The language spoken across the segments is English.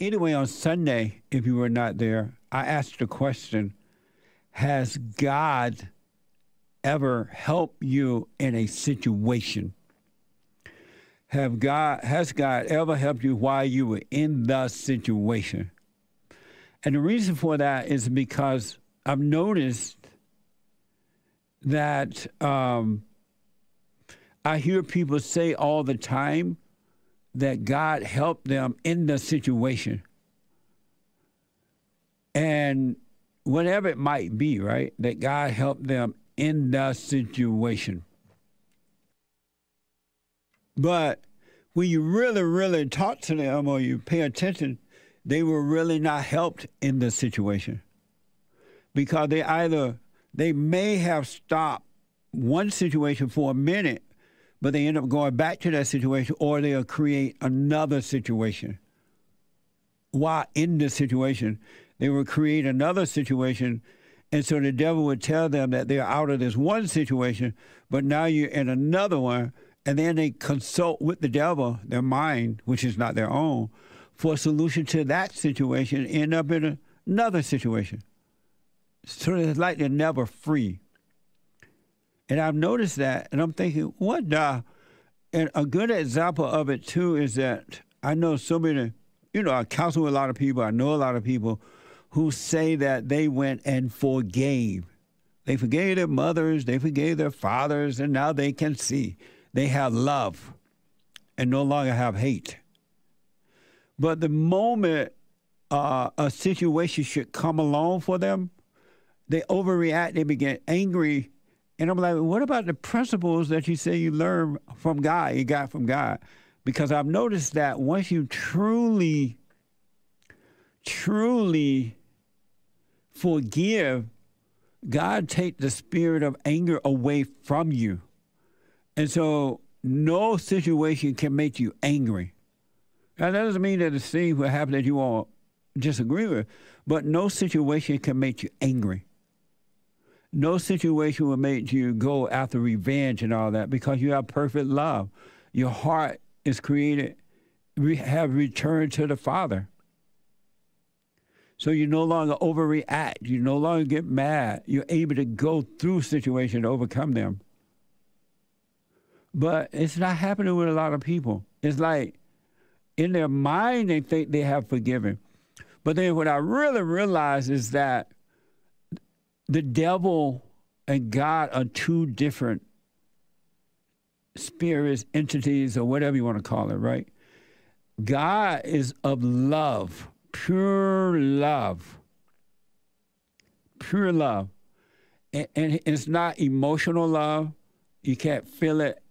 anyway, on Sunday, if you were not there, I asked the question Has God ever helped you in a situation? Have God has God ever helped you while you were in the situation? And the reason for that is because I've noticed that um, I hear people say all the time that God helped them in the situation. And whatever it might be, right? That God helped them in the situation. But when you really, really talk to them or you pay attention, they were really not helped in the situation. Because they either, they may have stopped one situation for a minute, but they end up going back to that situation or they'll create another situation. While in the situation, they will create another situation. And so the devil would tell them that they're out of this one situation, but now you're in another one and then they consult with the devil, their mind, which is not their own, for a solution to that situation, end up in another situation. So it's like they're never free. And I've noticed that, and I'm thinking, what the? And a good example of it too is that I know so many, you know, I counsel with a lot of people, I know a lot of people who say that they went and forgave. They forgave their mothers, they forgave their fathers, and now they can see they have love and no longer have hate. But the moment uh, a situation should come along for them, they overreact, they begin angry. And I'm like, what about the principles that you say you learn from God, you got from God? Because I've noticed that once you truly, truly forgive, God take the spirit of anger away from you. And so no situation can make you angry. Now, that doesn't mean that the thing will happen that you won't disagree with, but no situation can make you angry. No situation will make you go after revenge and all that because you have perfect love. Your heart is created, we have returned to the Father. So you no longer overreact. You no longer get mad. You're able to go through situations and overcome them. But it's not happening with a lot of people. It's like in their mind they think they have forgiven. But then what I really realize is that the devil and God are two different spirits, entities, or whatever you want to call it, right? God is of love, pure love. Pure love. And, and it's not emotional love. You can't feel it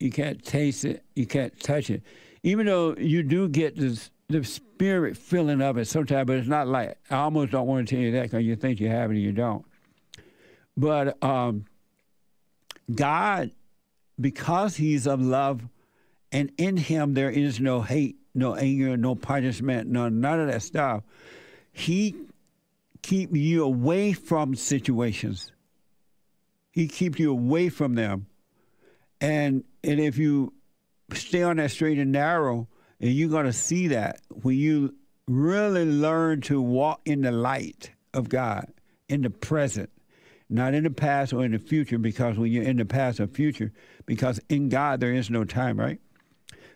you can't taste it, you can't touch it. Even though you do get this, the spirit feeling of it sometimes, but it's not like, I almost don't want to tell you that because you think you have it and you don't. But um, God, because He's of love, and in Him there is no hate, no anger, no punishment, no none of that stuff. He keep you away from situations. He keeps you away from them. And and if you stay on that straight and narrow, and you're to see that when you really learn to walk in the light of God, in the present, not in the past or in the future, because when you're in the past or future, because in God there is no time, right?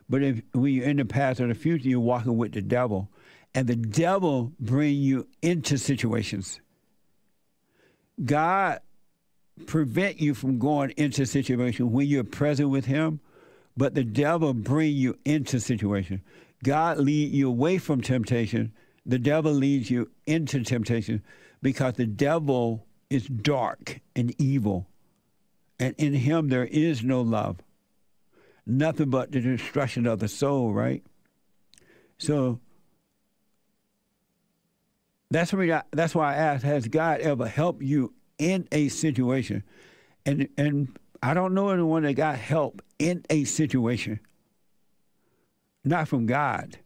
But if when you're in the past or the future, you're walking with the devil, and the devil bring you into situations. God prevent you from going into a situation when you're present with him, but the devil bring you into situation. God lead you away from temptation. The devil leads you into temptation because the devil is dark and evil. And in him there is no love. Nothing but the destruction of the soul, right? So that's why that's why I asked, has God ever helped you in a situation. And and I don't know anyone that got help in a situation. Not from God.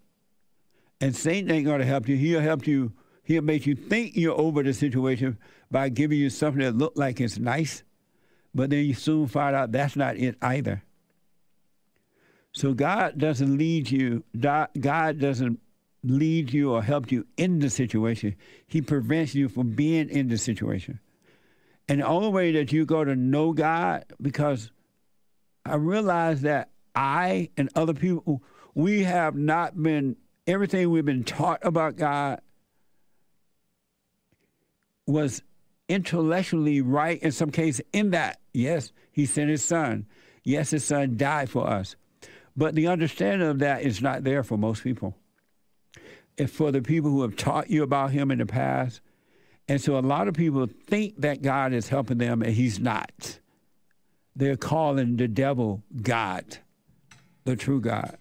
And Satan ain't gonna help you. He'll help you, he'll make you think you're over the situation by giving you something that look like it's nice, but then you soon find out that's not it either. So God doesn't lead you, God doesn't lead you or help you in the situation. He prevents you from being in the situation. And the only way that you go to know God, because I realize that I and other people, we have not been, everything we've been taught about God was intellectually right in some cases, in that, yes, he sent his son. Yes, his son died for us. But the understanding of that is not there for most people. If for the people who have taught you about him in the past, and so a lot of people think that God is helping them, and he's not. They're calling the devil God, the true God.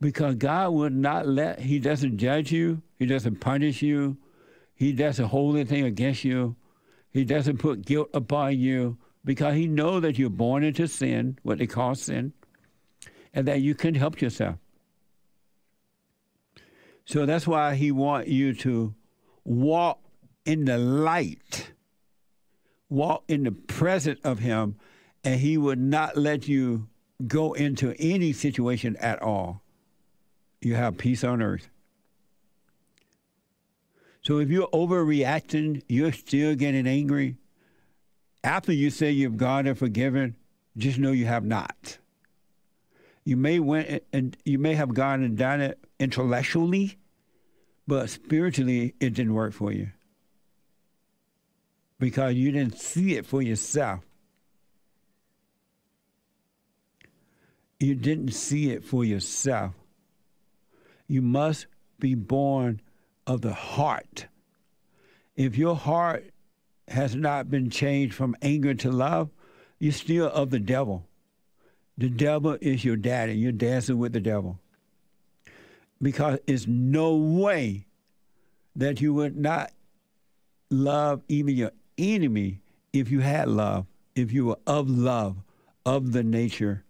Because God would not let, he doesn't judge you, he doesn't punish you, he doesn't hold anything against you. He doesn't put guilt upon you because he knows that you're born into sin, what they call sin, and that you can help yourself. So that's why he wants you to walk in the light, walk in the presence of him, and he would not let you go into any situation at all. You have peace on earth. So if you're overreacting, you're still getting angry. After you say you've gone and forgiven, just know you have not. You may went and you may have gone and done it intellectually, but spiritually it didn't work for you because you didn't see it for yourself. You didn't see it for yourself. You must be born of the heart. If your heart has not been changed from anger to love, you're still of the devil. The devil is your daddy. You're dancing with the devil. Because it's no way that you would not love even your enemy if you had love, if you were of love, of the nature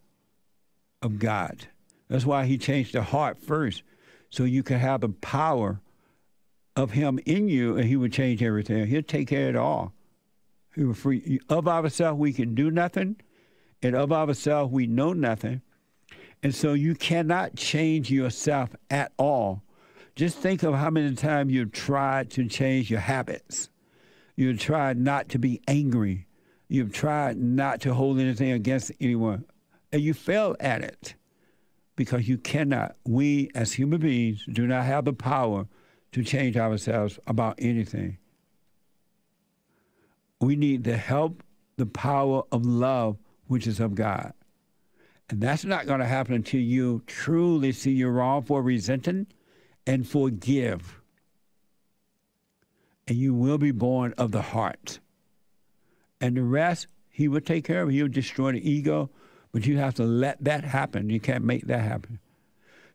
of God. That's why he changed the heart first, so you can have the power of him in you, and he would change everything. He'll take care of it all. He will free of ourselves we can do nothing, and of ourselves we know nothing. And so you cannot change yourself at all. Just think of how many times you've tried to change your habits. You've tried not to be angry. You've tried not to hold anything against anyone. And you fail at it because you cannot. We, as human beings, do not have the power to change ourselves about anything. We need the help, the power of love, which is of God. And that's not going to happen until you truly see you're wrong for resenting and forgive. And you will be born of the heart. And the rest, He will take care of. He'll destroy the ego, but you have to let that happen. You can't make that happen.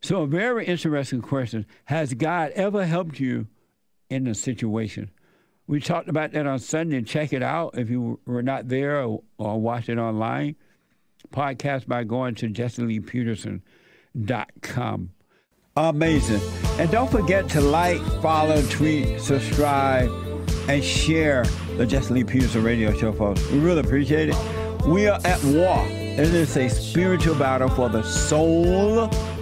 So, a very interesting question Has God ever helped you in a situation? We talked about that on Sunday. Check it out if you were not there or, or watch it online. Podcast by going to JesseLeePeterson.com. Amazing. And don't forget to like, follow, tweet, subscribe, and share the Jesse Lee Peterson radio show, folks. We really appreciate it. We are at war. And It is a spiritual battle for the soul